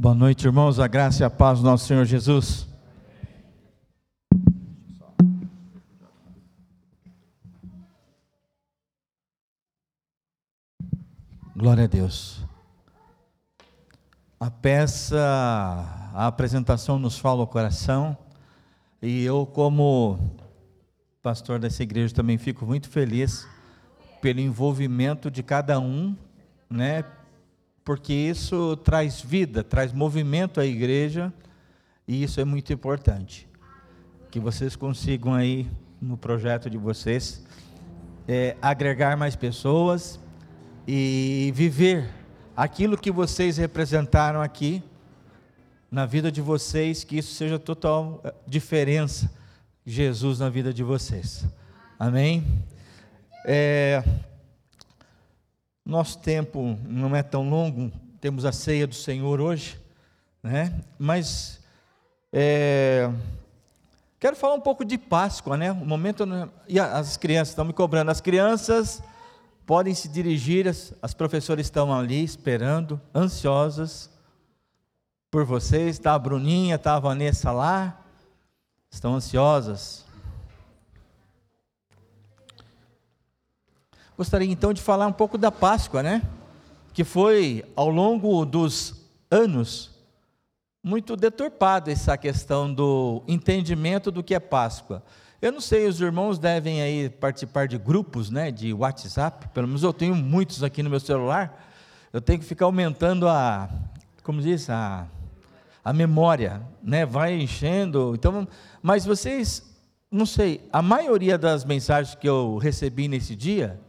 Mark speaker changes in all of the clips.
Speaker 1: Boa noite, irmãos. A graça e a paz do nosso Senhor Jesus. Glória a Deus. A peça, a apresentação nos fala o coração, e eu, como pastor dessa igreja, também fico muito feliz pelo envolvimento de cada um, né? Porque isso traz vida, traz movimento à igreja, e isso é muito importante. Que vocês consigam aí, no projeto de vocês, é, agregar mais pessoas e viver aquilo que vocês representaram aqui na vida de vocês, que isso seja total eh, diferença Jesus na vida de vocês. Amém? É, nosso tempo não é tão longo, temos a ceia do Senhor hoje, né? Mas é, quero falar um pouco de Páscoa, né? O momento e as crianças estão me cobrando. As crianças podem se dirigir, as, as professoras estão ali esperando, ansiosas por vocês. Está a Bruninha, está a Vanessa lá, estão ansiosas. Gostaria então de falar um pouco da Páscoa, né? Que foi ao longo dos anos muito deturpada essa questão do entendimento do que é Páscoa. Eu não sei, os irmãos devem aí participar de grupos, né, de WhatsApp, pelo menos eu tenho muitos aqui no meu celular. Eu tenho que ficar aumentando a, como diz, a, a memória, né, vai enchendo. Então, mas vocês, não sei, a maioria das mensagens que eu recebi nesse dia,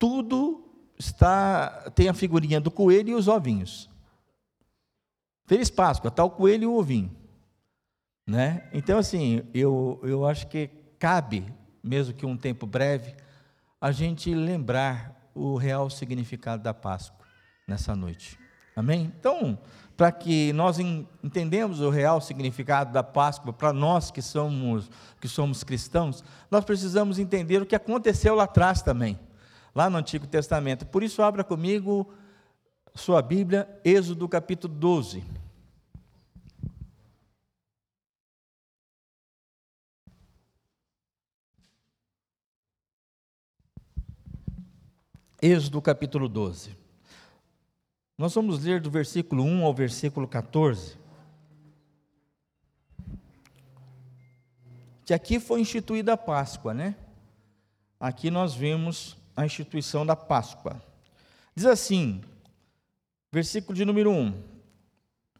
Speaker 1: tudo está tem a figurinha do coelho e os ovinhos. Feliz Páscoa, está o coelho e o ovinho. Né? Então, assim, eu, eu acho que cabe, mesmo que um tempo breve, a gente lembrar o real significado da Páscoa nessa noite. Amém? Então, para que nós entendamos o real significado da Páscoa, para nós que somos, que somos cristãos, nós precisamos entender o que aconteceu lá atrás também, lá no Antigo Testamento. Por isso, abra comigo sua Bíblia, Êxodo capítulo 12. Êxodo capítulo 12. Nós vamos ler do versículo 1 ao versículo 14. Que aqui foi instituída a Páscoa, né? Aqui nós vemos a instituição da Páscoa. Diz assim, versículo de número 1: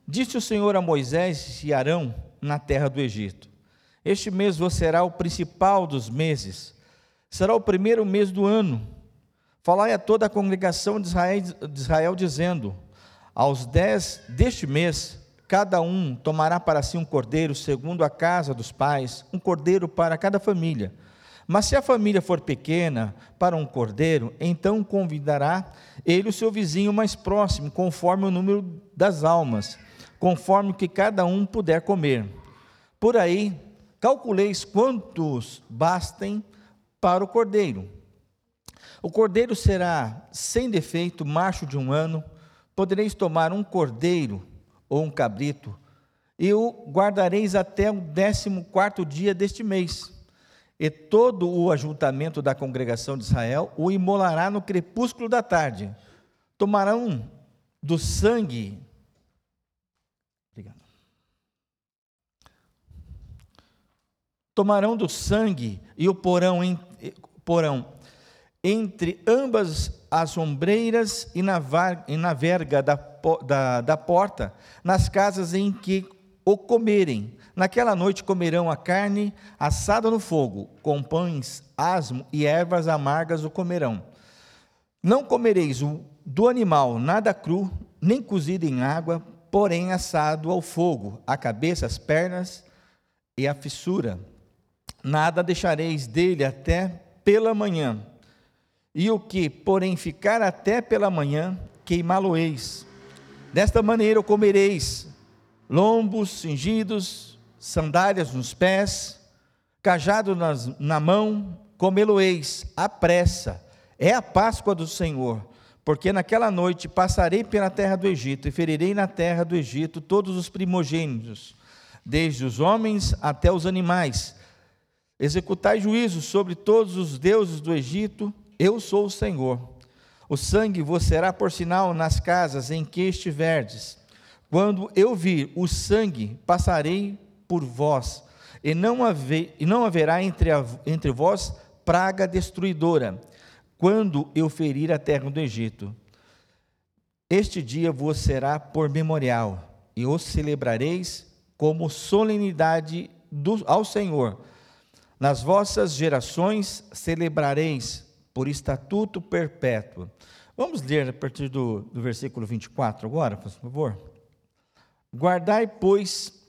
Speaker 1: Disse o Senhor a Moisés e Arão na terra do Egito: Este mês vos será o principal dos meses, será o primeiro mês do ano Falai a toda a congregação de Israel, de Israel dizendo: Aos dez deste mês, cada um tomará para si um cordeiro, segundo a casa dos pais, um cordeiro para cada família. Mas se a família for pequena para um cordeiro, então convidará ele o seu vizinho mais próximo, conforme o número das almas, conforme o que cada um puder comer. Por aí, calculeis quantos bastem para o cordeiro. O cordeiro será sem defeito, macho de um ano. Podereis tomar um cordeiro ou um cabrito, e o guardareis até o décimo quarto dia deste mês. E todo o ajuntamento da congregação de Israel o imolará no crepúsculo da tarde. Tomarão do sangue. Obrigado. Tomarão do sangue e o porão, em, porão entre ambas as ombreiras e na, e na verga da, da, da porta, nas casas em que o comerem. Naquela noite comerão a carne assada no fogo, com pães asmo e ervas amargas o comerão. Não comereis do animal nada cru, nem cozido em água, porém assado ao fogo, a cabeça, as pernas e a fissura. Nada deixareis dele até pela manhã e o que, porém, ficar até pela manhã, queimá-lo-eis. Desta maneira comereis: lombos cingidos, sandálias nos pés, cajado nas, na mão, comê-lo-eis à pressa. É a Páscoa do Senhor. Porque naquela noite passarei pela terra do Egito e ferirei na terra do Egito todos os primogênitos, desde os homens até os animais. Executai juízo sobre todos os deuses do Egito, eu sou o Senhor. O sangue vos será por sinal nas casas em que estiverdes. Quando eu vir o sangue, passarei por vós, e não, haver, e não haverá entre, a, entre vós praga destruidora, quando eu ferir a terra do Egito. Este dia vos será por memorial, e os celebrareis como solenidade do, ao Senhor. Nas vossas gerações celebrareis por estatuto perpétuo. Vamos ler a partir do, do versículo 24 agora, por favor. Guardai, pois,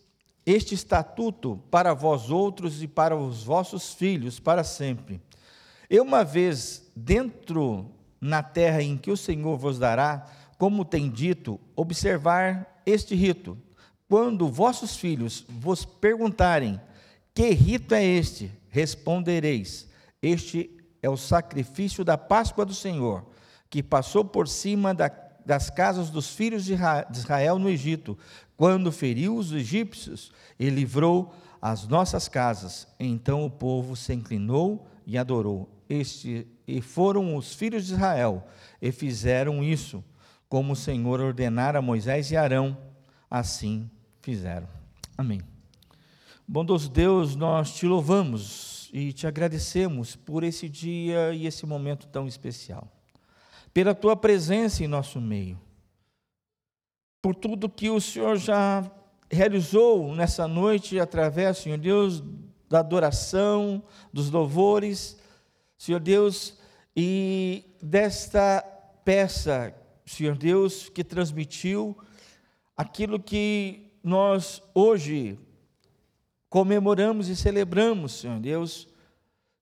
Speaker 1: este estatuto para vós outros e para os vossos filhos para sempre. Eu, uma vez dentro na terra em que o Senhor vos dará, como tem dito, observar este rito. Quando vossos filhos vos perguntarem: Que rito é este? Respondereis: Este é o sacrifício da Páscoa do Senhor, que passou por cima da, das casas dos filhos de Israel no Egito, quando feriu os egípcios e livrou as nossas casas. Então o povo se inclinou e adorou. Este, e foram os filhos de Israel e fizeram isso, como o Senhor ordenara a Moisés e Arão, assim fizeram. Amém. Bondoso Deus, nós te louvamos e te agradecemos por esse dia e esse momento tão especial, pela tua presença em nosso meio, por tudo que o Senhor já realizou nessa noite através, Senhor Deus, da adoração, dos louvores, Senhor Deus, e desta peça, Senhor Deus, que transmitiu aquilo que nós hoje comemoramos e celebramos, Senhor Deus,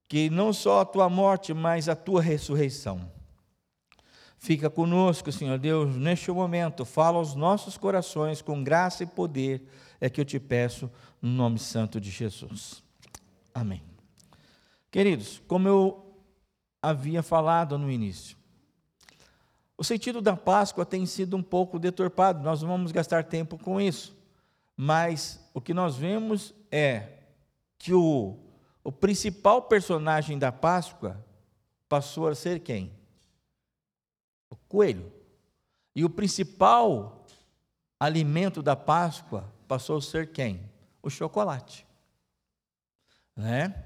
Speaker 1: que não só a tua morte, mas a tua ressurreição. Fica conosco, Senhor Deus, neste momento, fala aos nossos corações com graça e poder, é que eu te peço, no nome santo de Jesus. Amém. Queridos, como eu havia falado no início, o sentido da Páscoa tem sido um pouco deturpado, nós não vamos gastar tempo com isso, mas o que nós vemos é que o, o principal personagem da Páscoa passou a ser quem? Coelho. E o principal alimento da Páscoa passou a ser quem? O chocolate. Né?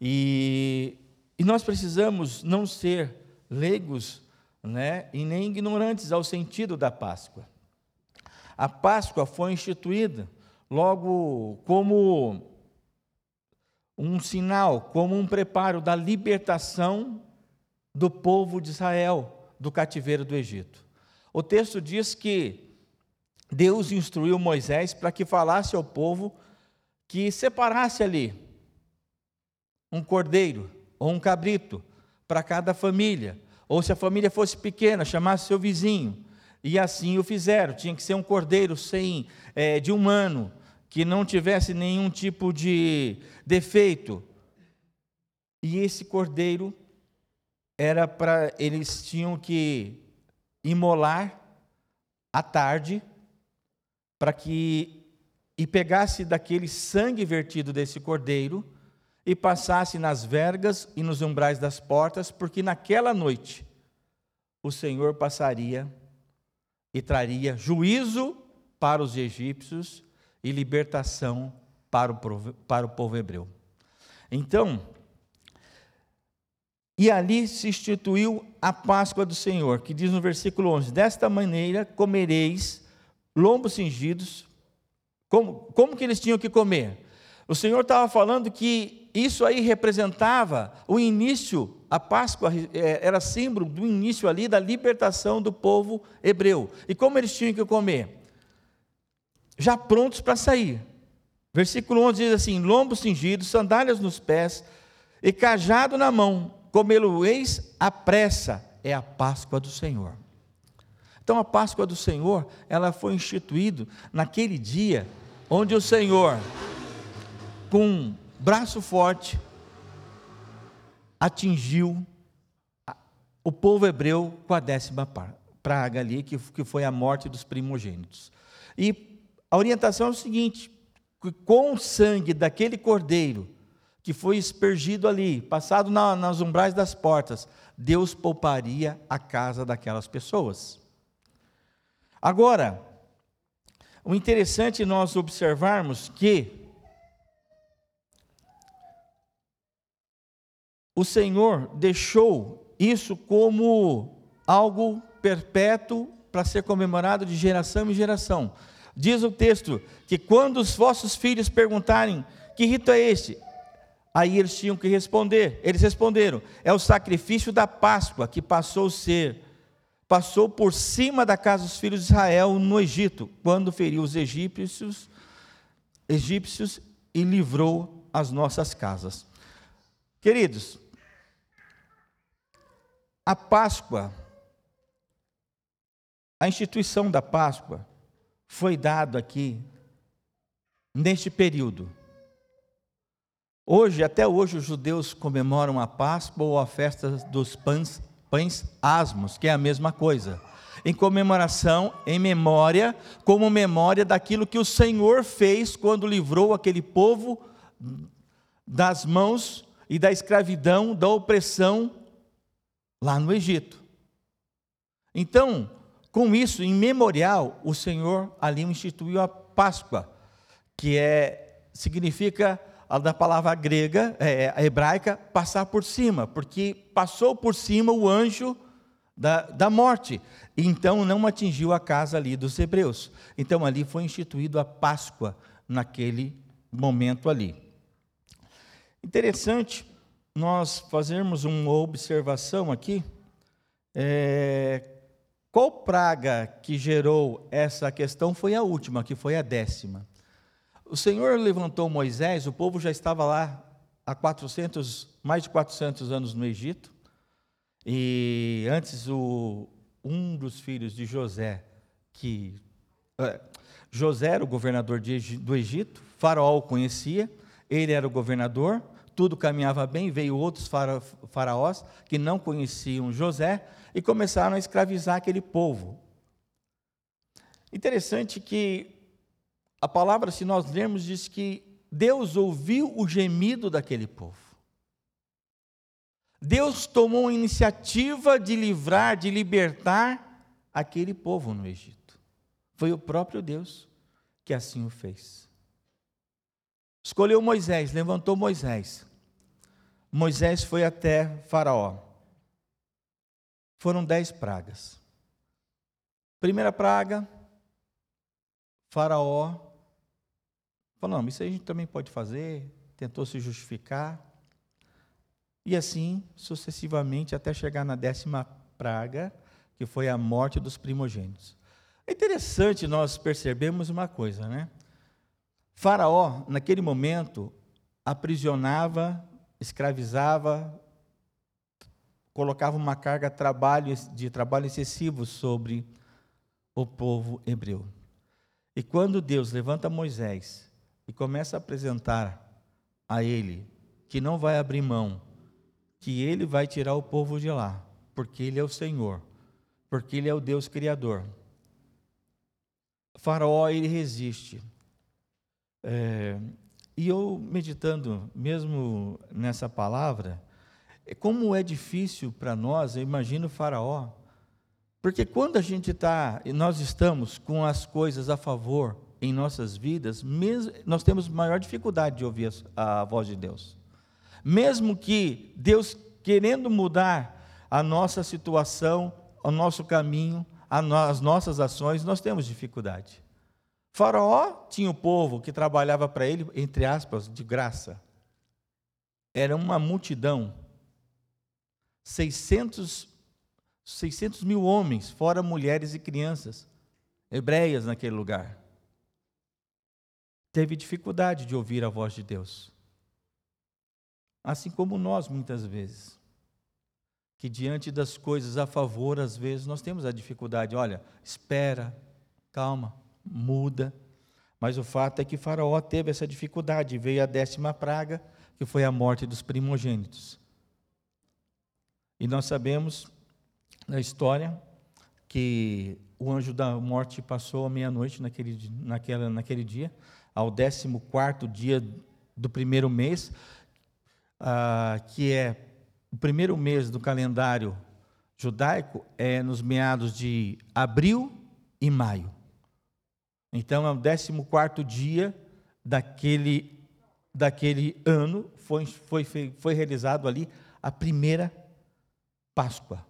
Speaker 1: E, e nós precisamos não ser leigos né, e nem ignorantes ao sentido da Páscoa. A Páscoa foi instituída logo como um sinal, como um preparo da libertação do povo de Israel do cativeiro do Egito. O texto diz que Deus instruiu Moisés para que falasse ao povo que separasse ali um cordeiro ou um cabrito para cada família, ou se a família fosse pequena, chamasse seu vizinho, e assim o fizeram. Tinha que ser um cordeiro sem é, de um ano, que não tivesse nenhum tipo de defeito. E esse cordeiro era para eles tinham que imolar à tarde para que e pegasse daquele sangue vertido desse cordeiro e passasse nas vergas e nos umbrais das portas, porque naquela noite o Senhor passaria e traria juízo para os egípcios e libertação para o, para o povo hebreu. Então, e ali se instituiu a Páscoa do Senhor, que diz no versículo 11: Desta maneira comereis lombos cingidos. Como, como que eles tinham que comer? O Senhor estava falando que isso aí representava o início, a Páscoa é, era símbolo do início ali da libertação do povo hebreu. E como eles tinham que comer? já prontos para sair. Versículo 11 diz assim: lombos cingidos, sandálias nos pés e cajado na mão, comê-lo-eis à pressa, é a Páscoa do Senhor. Então a Páscoa do Senhor, ela foi instituída naquele dia onde o Senhor, com um braço forte, atingiu o povo hebreu com a décima praga ali, que, foi a morte dos primogênitos. E a orientação é o seguinte: com o sangue daquele cordeiro que foi espergido ali, passado na, nas umbrais das portas, Deus pouparia a casa daquelas pessoas. Agora, o interessante nós observarmos que o Senhor deixou isso como algo perpétuo para ser comemorado de geração em geração. Diz o texto que quando os vossos filhos perguntarem que rito é este, aí eles tinham que responder. Eles responderam: é o sacrifício da Páscoa que passou a ser passou por cima da casa dos filhos de Israel no Egito, quando feriu os egípcios, egípcios e livrou as nossas casas. Queridos, a Páscoa, a instituição da Páscoa foi dado aqui neste período. Hoje, até hoje, os judeus comemoram a Páscoa ou a festa dos pães, pães asmos, que é a mesma coisa. Em comemoração, em memória, como memória daquilo que o Senhor fez quando livrou aquele povo das mãos e da escravidão, da opressão lá no Egito. Então, com isso, em memorial, o Senhor ali instituiu a Páscoa, que é, significa, da palavra grega, é, a hebraica, passar por cima, porque passou por cima o anjo da, da morte, então não atingiu a casa ali dos hebreus. Então ali foi instituído a Páscoa, naquele momento ali. Interessante nós fazermos uma observação aqui, é, qual praga que gerou essa questão foi a última, que foi a décima. O Senhor levantou Moisés, o povo já estava lá há 400, mais de 400 anos no Egito, e antes o, um dos filhos de José, que é, José era o governador de, do Egito, Faraó o conhecia, ele era o governador, tudo caminhava bem, veio outros faraós que não conheciam José, e começaram a escravizar aquele povo. Interessante que a palavra, se nós lermos, diz que Deus ouviu o gemido daquele povo. Deus tomou a iniciativa de livrar, de libertar aquele povo no Egito. Foi o próprio Deus que assim o fez. Escolheu Moisés, levantou Moisés. Moisés foi até Faraó foram dez pragas. Primeira praga, Faraó não, isso a gente também pode fazer, tentou se justificar. E assim sucessivamente até chegar na décima praga, que foi a morte dos primogênitos. É interessante nós percebermos uma coisa, né? Faraó, naquele momento, aprisionava, escravizava colocava uma carga de trabalho excessivo sobre o povo hebreu. E quando Deus levanta Moisés e começa a apresentar a ele que não vai abrir mão, que ele vai tirar o povo de lá, porque ele é o Senhor, porque ele é o Deus criador. Faraó ele resiste. É, e eu meditando mesmo nessa palavra, é como é difícil para nós, eu imagino Faraó, porque quando a gente está, nós estamos com as coisas a favor em nossas vidas, mesmo, nós temos maior dificuldade de ouvir a, a voz de Deus. Mesmo que Deus querendo mudar a nossa situação, o nosso caminho, as nossas ações, nós temos dificuldade. Faraó tinha o povo que trabalhava para ele, entre aspas, de graça. Era uma multidão 600, 600 mil homens, fora mulheres e crianças, hebreias naquele lugar. Teve dificuldade de ouvir a voz de Deus. Assim como nós, muitas vezes. Que diante das coisas a favor, às vezes, nós temos a dificuldade. Olha, espera, calma, muda. Mas o fato é que Faraó teve essa dificuldade. Veio a décima praga, que foi a morte dos primogênitos. E nós sabemos na história que o anjo da morte passou a meia-noite naquele, naquela, naquele dia, ao 14 dia do primeiro mês, ah, que é o primeiro mês do calendário judaico, é nos meados de abril e maio. Então, é o 14 dia daquele, daquele ano, foi, foi, foi realizado ali a primeira Páscoa.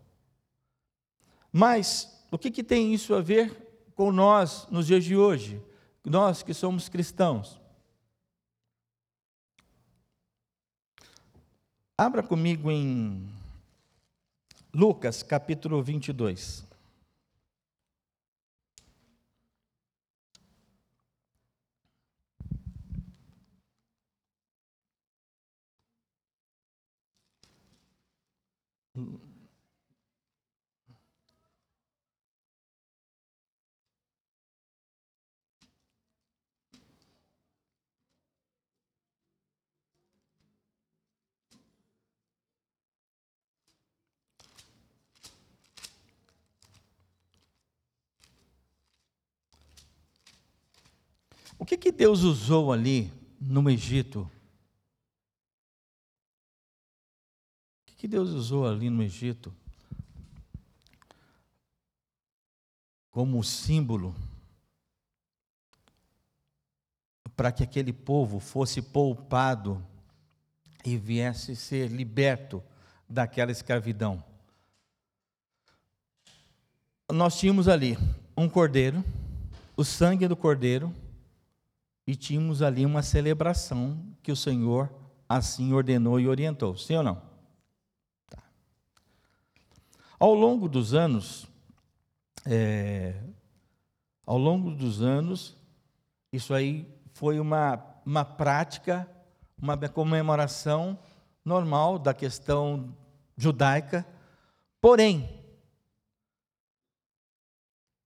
Speaker 1: Mas, o que, que tem isso a ver com nós nos dias de hoje? Nós que somos cristãos. Abra comigo em Lucas capítulo 22. O que, que Deus usou ali no Egito? O que, que Deus usou ali no Egito como símbolo para que aquele povo fosse poupado e viesse ser liberto daquela escravidão? Nós tínhamos ali um cordeiro, o sangue do cordeiro, e tínhamos ali uma celebração que o Senhor assim ordenou e orientou. Sim ou não? Tá. Ao longo dos anos, é, ao longo dos anos, isso aí foi uma, uma prática, uma comemoração normal da questão judaica, porém,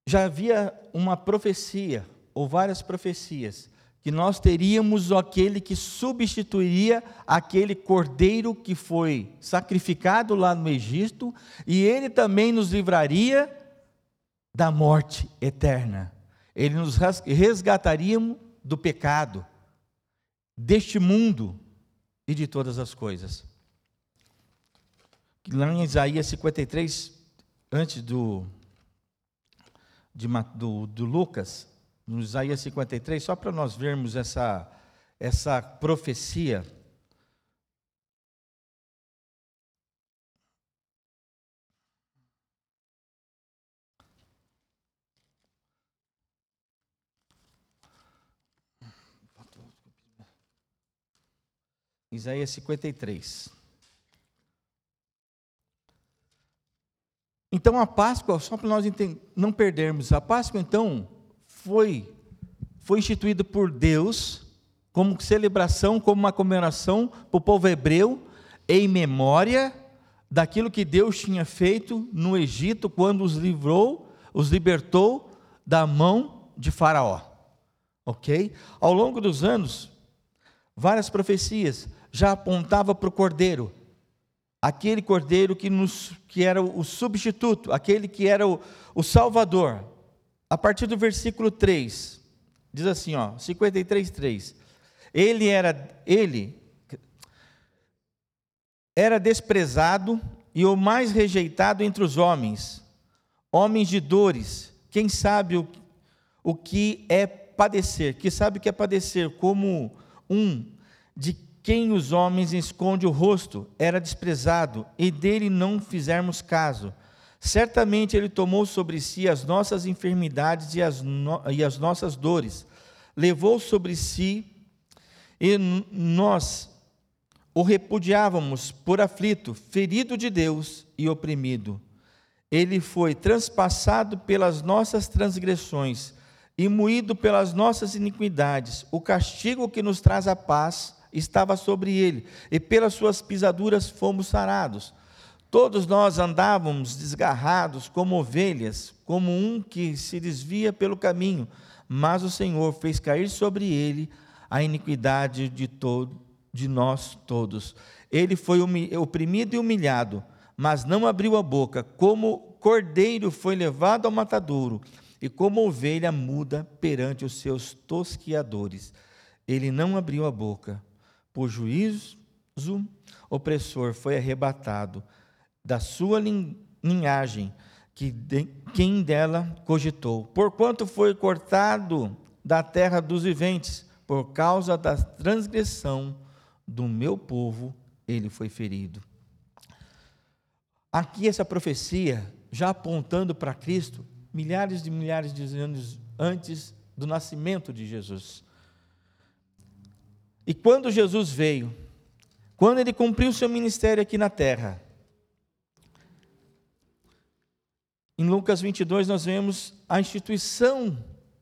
Speaker 1: já havia uma profecia, ou várias profecias, que nós teríamos aquele que substituiria aquele cordeiro que foi sacrificado lá no Egito, e ele também nos livraria da morte eterna. Ele nos resgataria do pecado, deste mundo e de todas as coisas. Lá em Isaías 53, antes do, de, do, do Lucas, no Isaías 53, só para nós vermos essa, essa profecia. Isaías 53. Então a Páscoa, só para nós não perdermos, a Páscoa então foi, foi instituído por Deus como celebração, como uma comemoração para o povo hebreu, em memória daquilo que Deus tinha feito no Egito quando os livrou, os libertou da mão de Faraó. Ok? Ao longo dos anos, várias profecias já apontavam para o cordeiro, aquele cordeiro que, nos, que era o substituto, aquele que era o, o salvador, a partir do versículo 3, diz assim, ó, 53, 3. Ele era, ele era desprezado e o mais rejeitado entre os homens, homens de dores, quem sabe o, o que é padecer, que sabe o que é padecer, como um de quem os homens esconde o rosto, era desprezado, e dele não fizermos caso. Certamente Ele tomou sobre si as nossas enfermidades e as, no, e as nossas dores, levou sobre si, e nós o repudiávamos por aflito, ferido de Deus e oprimido. Ele foi transpassado pelas nossas transgressões e moído pelas nossas iniquidades. O castigo que nos traz a paz estava sobre ele, e pelas suas pisaduras fomos sarados. Todos nós andávamos desgarrados como ovelhas, como um que se desvia pelo caminho, mas o Senhor fez cair sobre ele a iniquidade de todo de nós todos. Ele foi oprimido e humilhado, mas não abriu a boca, como cordeiro foi levado ao matadouro, e como ovelha muda perante os seus tosquiadores. Ele não abriu a boca. Por juízo opressor foi arrebatado da sua linhagem, que de, quem dela cogitou. Porquanto foi cortado da terra dos viventes, por causa da transgressão do meu povo, ele foi ferido. Aqui essa profecia, já apontando para Cristo, milhares de milhares de anos antes do nascimento de Jesus. E quando Jesus veio, quando ele cumpriu seu ministério aqui na terra, em Lucas 22 nós vemos a instituição,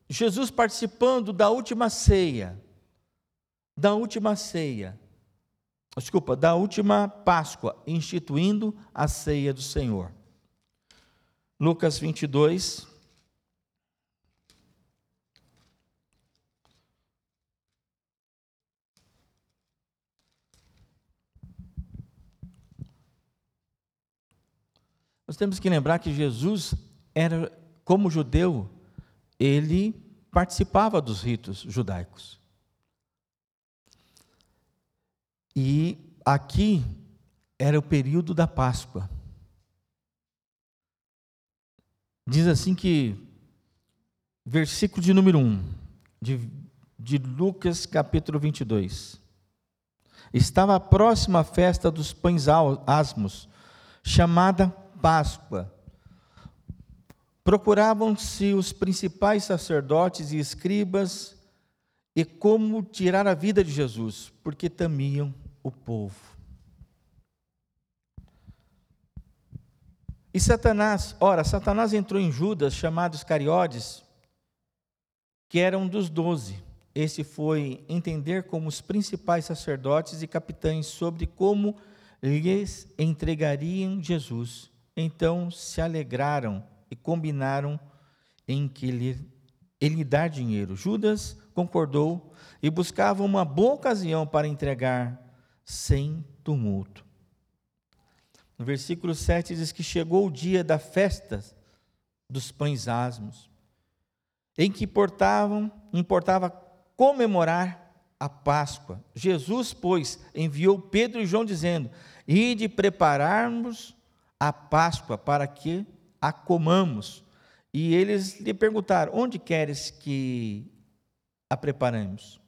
Speaker 1: Jesus participando da última ceia, da última ceia, desculpa, da última Páscoa, instituindo a ceia do Senhor. Lucas 22, Nós temos que lembrar que Jesus era, como judeu, ele participava dos ritos judaicos. E aqui era o período da Páscoa. Diz assim que, versículo de número 1, de, de Lucas capítulo 22. Estava a próxima festa dos pães asmos, chamada Páscoa. Procuravam-se os principais sacerdotes e escribas e como tirar a vida de Jesus, porque temiam o povo. E Satanás, ora, Satanás entrou em Judas, chamado Iscariotes, que era um dos doze. Esse foi entender como os principais sacerdotes e capitães sobre como lhes entregariam Jesus. Então se alegraram e combinaram em que lhe, ele dar dinheiro. Judas concordou e buscava uma boa ocasião para entregar sem tumulto. No versículo 7 diz que chegou o dia da festa dos pães asmos, em que importavam, importava comemorar a Páscoa. Jesus, pois, enviou Pedro e João dizendo: Ide prepararmos a Páscoa para que a comamos. E eles lhe perguntaram: Onde queres que a preparemos?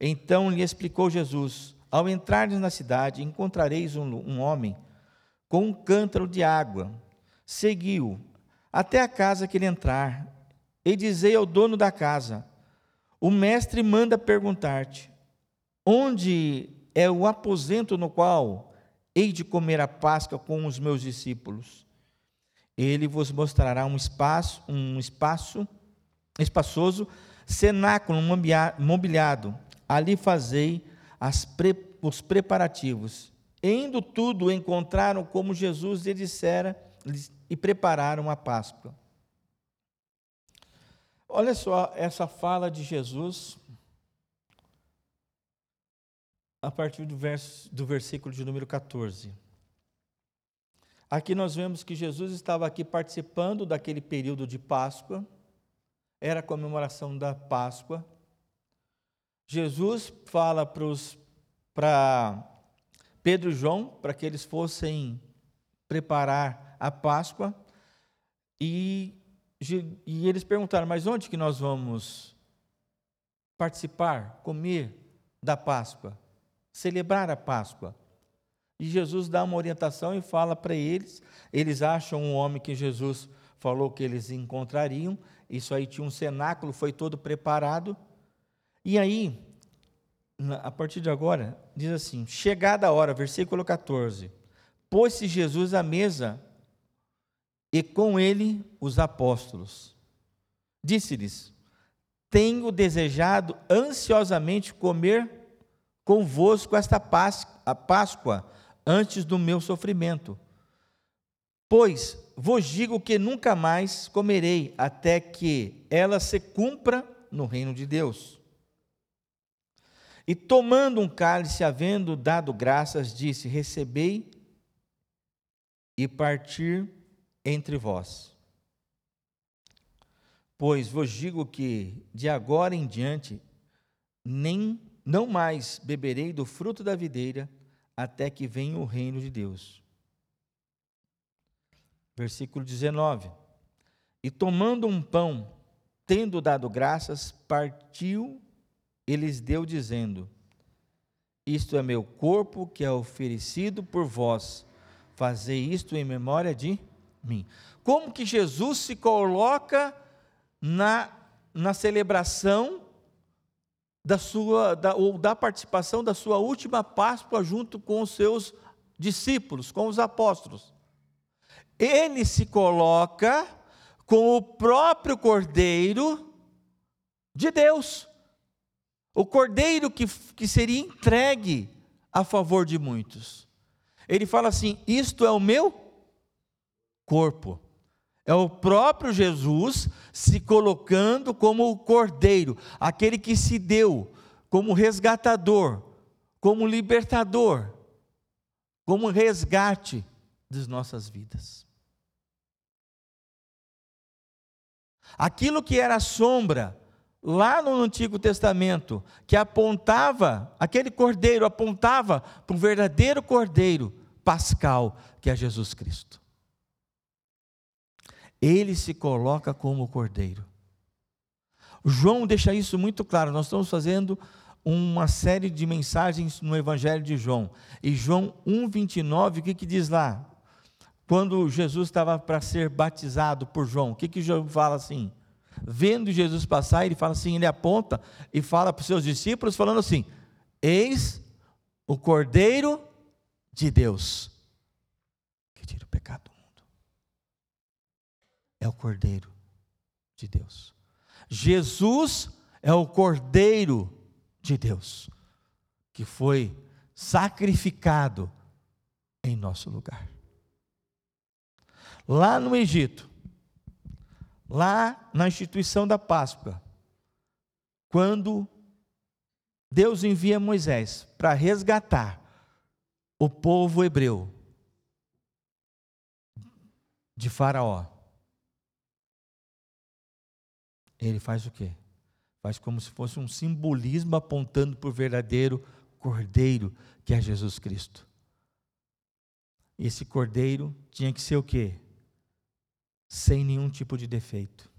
Speaker 1: Então lhe explicou Jesus: Ao entrares na cidade, encontrareis um, um homem com um cântaro de água. Seguiu até a casa que ele entrar, e dizei ao dono da casa: O mestre manda perguntar-te: Onde é o aposento no qual hei de comer a Páscoa com os meus discípulos. Ele vos mostrará um espaço, um espaço espaçoso, cenáculo mobiliado. Ali fazei pre, os preparativos. Indo tudo, encontraram como Jesus lhe dissera e prepararam a Páscoa. Olha só essa fala de Jesus a partir do, verso, do versículo de número 14. Aqui nós vemos que Jesus estava aqui participando daquele período de Páscoa, era a comemoração da Páscoa. Jesus fala para Pedro e João para que eles fossem preparar a Páscoa e, e eles perguntaram: mas onde que nós vamos participar, comer da Páscoa? Celebrar a Páscoa. E Jesus dá uma orientação e fala para eles. Eles acham um homem que Jesus falou que eles encontrariam. Isso aí tinha um cenáculo, foi todo preparado. E aí, a partir de agora, diz assim: Chegada a hora, versículo 14: Pôs-se Jesus à mesa e com ele os apóstolos. Disse-lhes: Tenho desejado ansiosamente comer convosco esta Páscoa antes do meu sofrimento. Pois vos digo que nunca mais comerei até que ela se cumpra no reino de Deus. E tomando um cálice, havendo dado graças, disse: Recebei e partir entre vós. Pois vos digo que de agora em diante nem não mais beberei do fruto da videira até que venha o reino de Deus. Versículo 19. E tomando um pão, tendo dado graças, partiu e lhes deu, dizendo: Isto é meu corpo que é oferecido por vós. Fazei isto em memória de mim. Como que Jesus se coloca na, na celebração da sua da, ou da participação da sua última Páscoa junto com os seus discípulos, com os apóstolos. Ele se coloca com o próprio Cordeiro de Deus, o Cordeiro que, que seria entregue a favor de muitos. Ele fala assim: Isto é o meu corpo. É o próprio Jesus se colocando como o cordeiro, aquele que se deu como resgatador, como libertador, como resgate das nossas vidas. Aquilo que era sombra lá no Antigo Testamento, que apontava, aquele cordeiro apontava para o verdadeiro cordeiro pascal, que é Jesus Cristo. Ele se coloca como cordeiro. João deixa isso muito claro. Nós estamos fazendo uma série de mensagens no Evangelho de João. E João 1,29, o que, que diz lá? Quando Jesus estava para ser batizado por João, o que, que João fala assim? Vendo Jesus passar, ele fala assim: ele aponta e fala para os seus discípulos, falando assim: Eis o Cordeiro de Deus que tira o pecado é o Cordeiro de Deus. Jesus é o Cordeiro de Deus, que foi sacrificado em nosso lugar. Lá no Egito, lá na instituição da Páscoa, quando Deus envia Moisés para resgatar o povo hebreu de Faraó, ele faz o quê? Faz como se fosse um simbolismo apontando para o verdadeiro cordeiro que é Jesus Cristo. Esse cordeiro tinha que ser o quê? Sem nenhum tipo de defeito.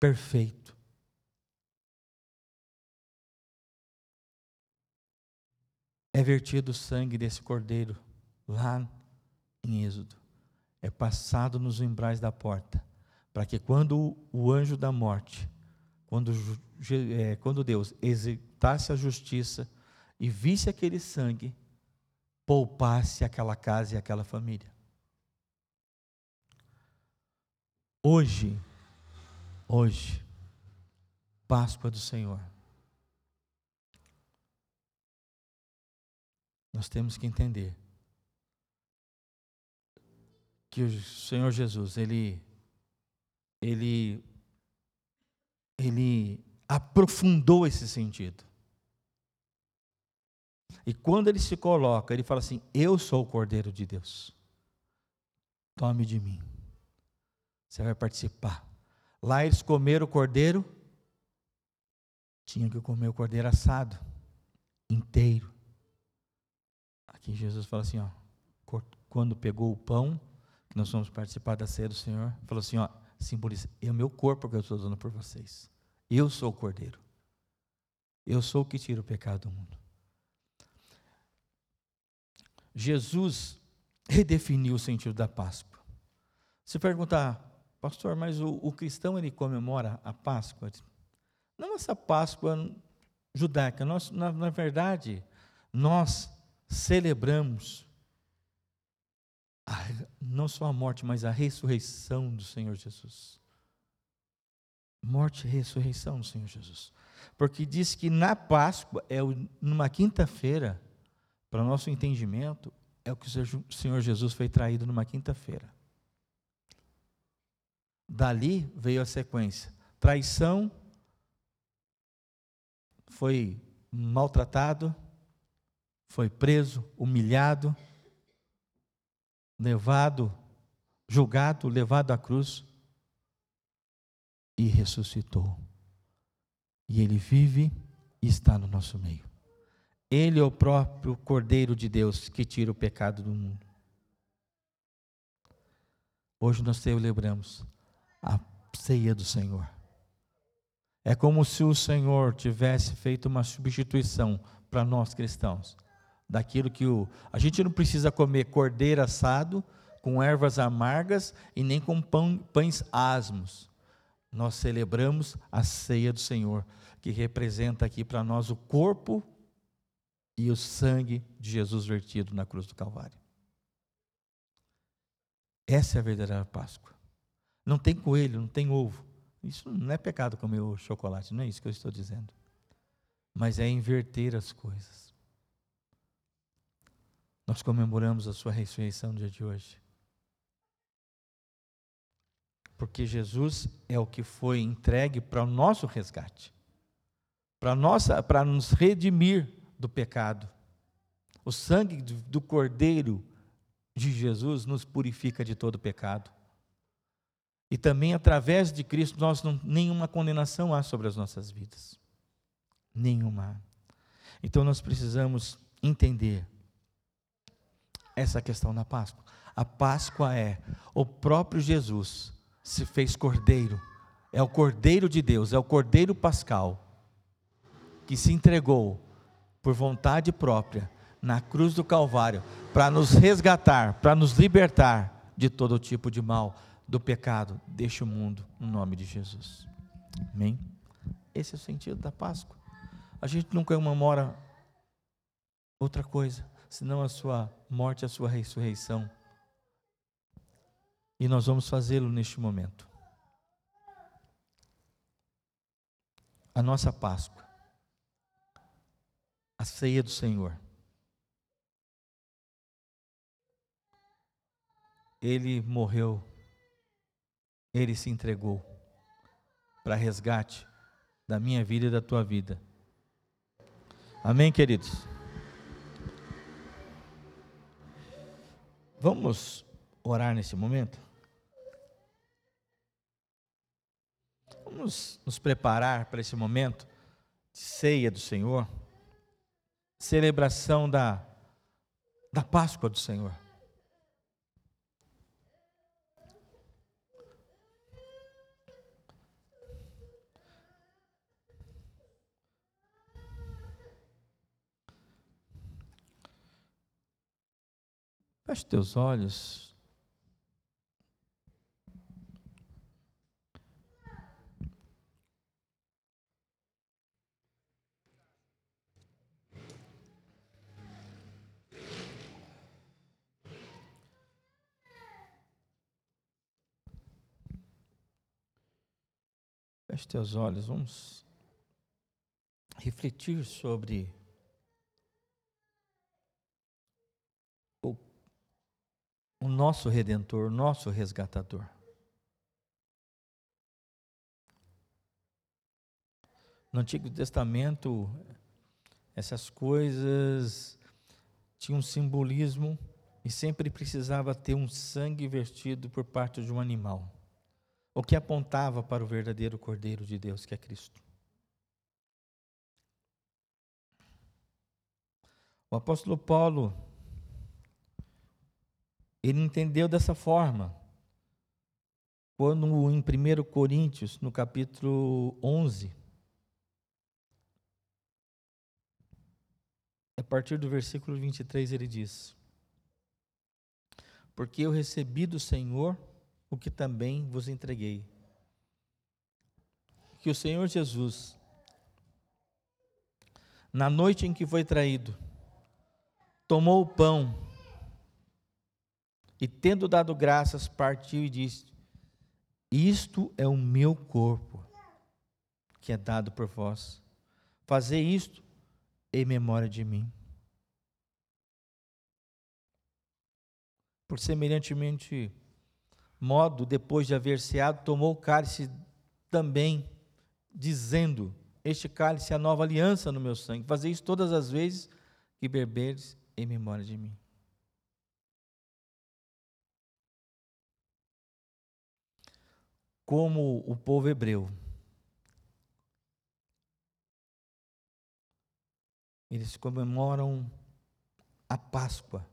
Speaker 1: Perfeito. É vertido o sangue desse cordeiro lá em Êxodo. É passado nos umbrais da porta para que quando o anjo da morte, quando, é, quando Deus executasse a justiça e visse aquele sangue, poupasse aquela casa e aquela família. Hoje, hoje, Páscoa do Senhor. Nós temos que entender que o Senhor Jesus, Ele ele, ele aprofundou esse sentido. E quando ele se coloca, ele fala assim: Eu sou o Cordeiro de Deus. Tome de mim. Você vai participar. Lá eles comeram o cordeiro, tinha que comer o cordeiro assado, inteiro. Aqui Jesus fala assim: ó, quando pegou o pão, que nós vamos participar da ceia do Senhor, falou assim: ó, simboliza, é o meu corpo que eu estou dando por vocês. Eu sou o cordeiro. Eu sou o que tira o pecado do mundo. Jesus redefiniu o sentido da Páscoa. Se perguntar, pastor, mas o, o cristão ele comemora a Páscoa? Não essa Páscoa judaica, nós, na, na verdade, nós celebramos a, não só a morte, mas a ressurreição do Senhor Jesus. Morte e ressurreição do Senhor Jesus. Porque diz que na Páscoa, é numa quinta-feira, para nosso entendimento, é o que o Senhor Jesus foi traído numa quinta-feira. Dali veio a sequência: traição, foi maltratado, foi preso, humilhado, levado julgado, levado à cruz e ressuscitou. E ele vive e está no nosso meio. Ele é o próprio Cordeiro de Deus que tira o pecado do mundo. Hoje nós celebramos a ceia do Senhor. É como se o Senhor tivesse feito uma substituição para nós cristãos. Daquilo que o. A gente não precisa comer cordeiro assado com ervas amargas e nem com pão, pães asmos. Nós celebramos a ceia do Senhor, que representa aqui para nós o corpo e o sangue de Jesus vertido na cruz do Calvário. Essa é a verdadeira Páscoa. Não tem coelho, não tem ovo. Isso não é pecado comer o chocolate, não é isso que eu estou dizendo. Mas é inverter as coisas. Nós comemoramos a sua ressurreição no dia de hoje. Porque Jesus é o que foi entregue para o nosso resgate. Para nossa, para nos redimir do pecado. O sangue do Cordeiro de Jesus nos purifica de todo pecado. E também através de Cristo nós não, nenhuma condenação há sobre as nossas vidas. Nenhuma. Então nós precisamos entender essa questão da Páscoa. A Páscoa é o próprio Jesus se fez cordeiro. É o cordeiro de Deus, é o cordeiro pascal que se entregou por vontade própria na cruz do Calvário para nos resgatar, para nos libertar de todo tipo de mal do pecado deste mundo, no nome de Jesus. Amém? Esse é o sentido da Páscoa. A gente nunca comemora outra coisa, senão a sua morte, a sua ressurreição. E nós vamos fazê-lo neste momento. A nossa Páscoa, a ceia do Senhor. Ele morreu ele se entregou para resgate da minha vida e da tua vida. Amém, queridos? Vamos orar nesse momento? Vamos nos preparar para esse momento de ceia do Senhor, celebração da, da Páscoa do Senhor. Feche teus olhos. Feche teus olhos, vamos refletir sobre o nosso redentor, o nosso resgatador. No Antigo Testamento, essas coisas tinham um simbolismo e sempre precisava ter um sangue vertido por parte de um animal, o que apontava para o verdadeiro Cordeiro de Deus, que é Cristo. O apóstolo Paulo ele entendeu dessa forma. Quando em 1 Coríntios, no capítulo 11, a partir do versículo 23, ele diz: Porque eu recebi do Senhor o que também vos entreguei. Que o Senhor Jesus, na noite em que foi traído, tomou o pão, e tendo dado graças, partiu e disse: Isto é o meu corpo, que é dado por vós. Fazei isto em memória de mim. Por semelhantemente modo, depois de haver ceado, tomou o cálice também, dizendo: Este cálice é a nova aliança no meu sangue. Fazei isso todas as vezes que beberes em memória de mim. Como o povo hebreu. Eles comemoram a Páscoa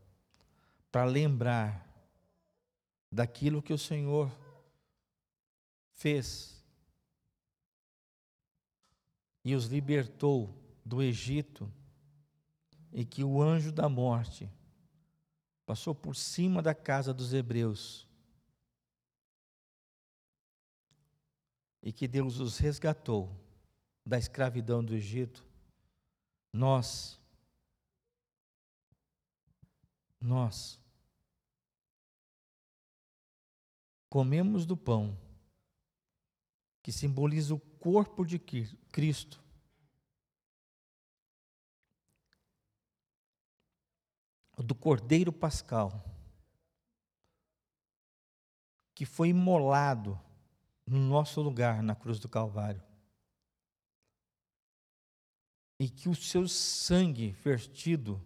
Speaker 1: para lembrar daquilo que o Senhor fez e os libertou do Egito e que o anjo da morte passou por cima da casa dos hebreus e que Deus os resgatou da escravidão do Egito, nós, nós comemos do pão que simboliza o corpo de Cristo. Do Cordeiro Pascal, que foi imolado no nosso lugar na cruz do Calvário. E que o seu sangue vertido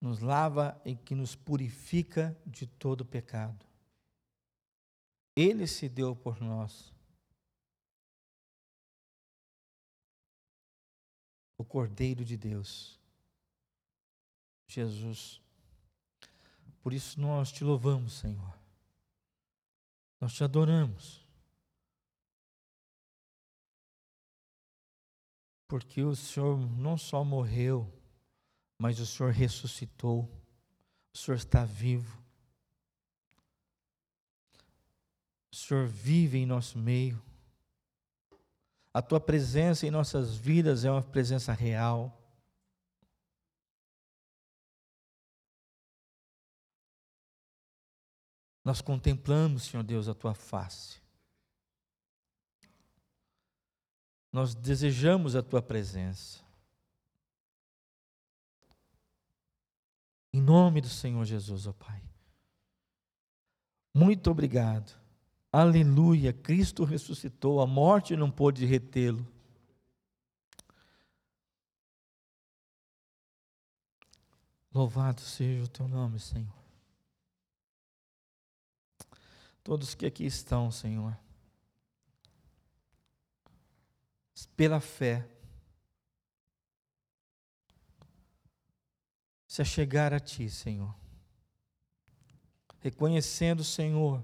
Speaker 1: nos lava e que nos purifica de todo pecado. Ele se deu por nós. O Cordeiro de Deus, Jesus. Por isso nós te louvamos, Senhor. Nós te adoramos. Porque o Senhor não só morreu, mas o Senhor ressuscitou. O Senhor está vivo. O Senhor vive em nosso meio. A tua presença em nossas vidas é uma presença real. Nós contemplamos, Senhor Deus, a tua face. Nós desejamos a tua presença. Em nome do Senhor Jesus, ó Pai. Muito obrigado. Aleluia. Cristo ressuscitou, a morte não pôde retê-lo. Louvado seja o teu nome, Senhor. Todos que aqui estão, Senhor, pela fé, se achegar a Ti, Senhor, reconhecendo, Senhor,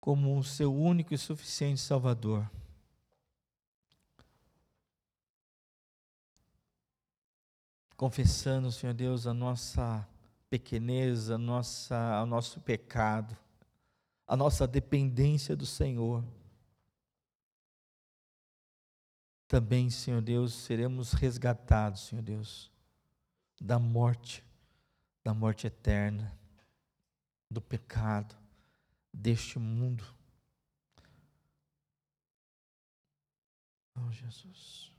Speaker 1: como o Seu único e suficiente Salvador. Confessando, Senhor Deus, a nossa pequenez, a nossa, o nosso pecado, a nossa dependência do Senhor. Também, Senhor Deus, seremos resgatados, Senhor Deus, da morte, da morte eterna, do pecado, deste mundo. Oh, Jesus.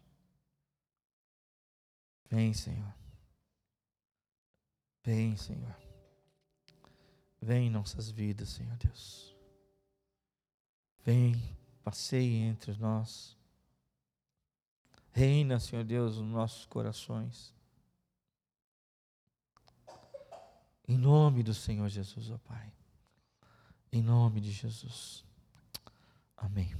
Speaker 1: Vem, Senhor. Vem, Senhor. Vem em nossas vidas, Senhor Deus. Vem, passeie entre nós. Reina, Senhor Deus, nos nossos corações. Em nome do Senhor Jesus, ó Pai. Em nome de Jesus. Amém.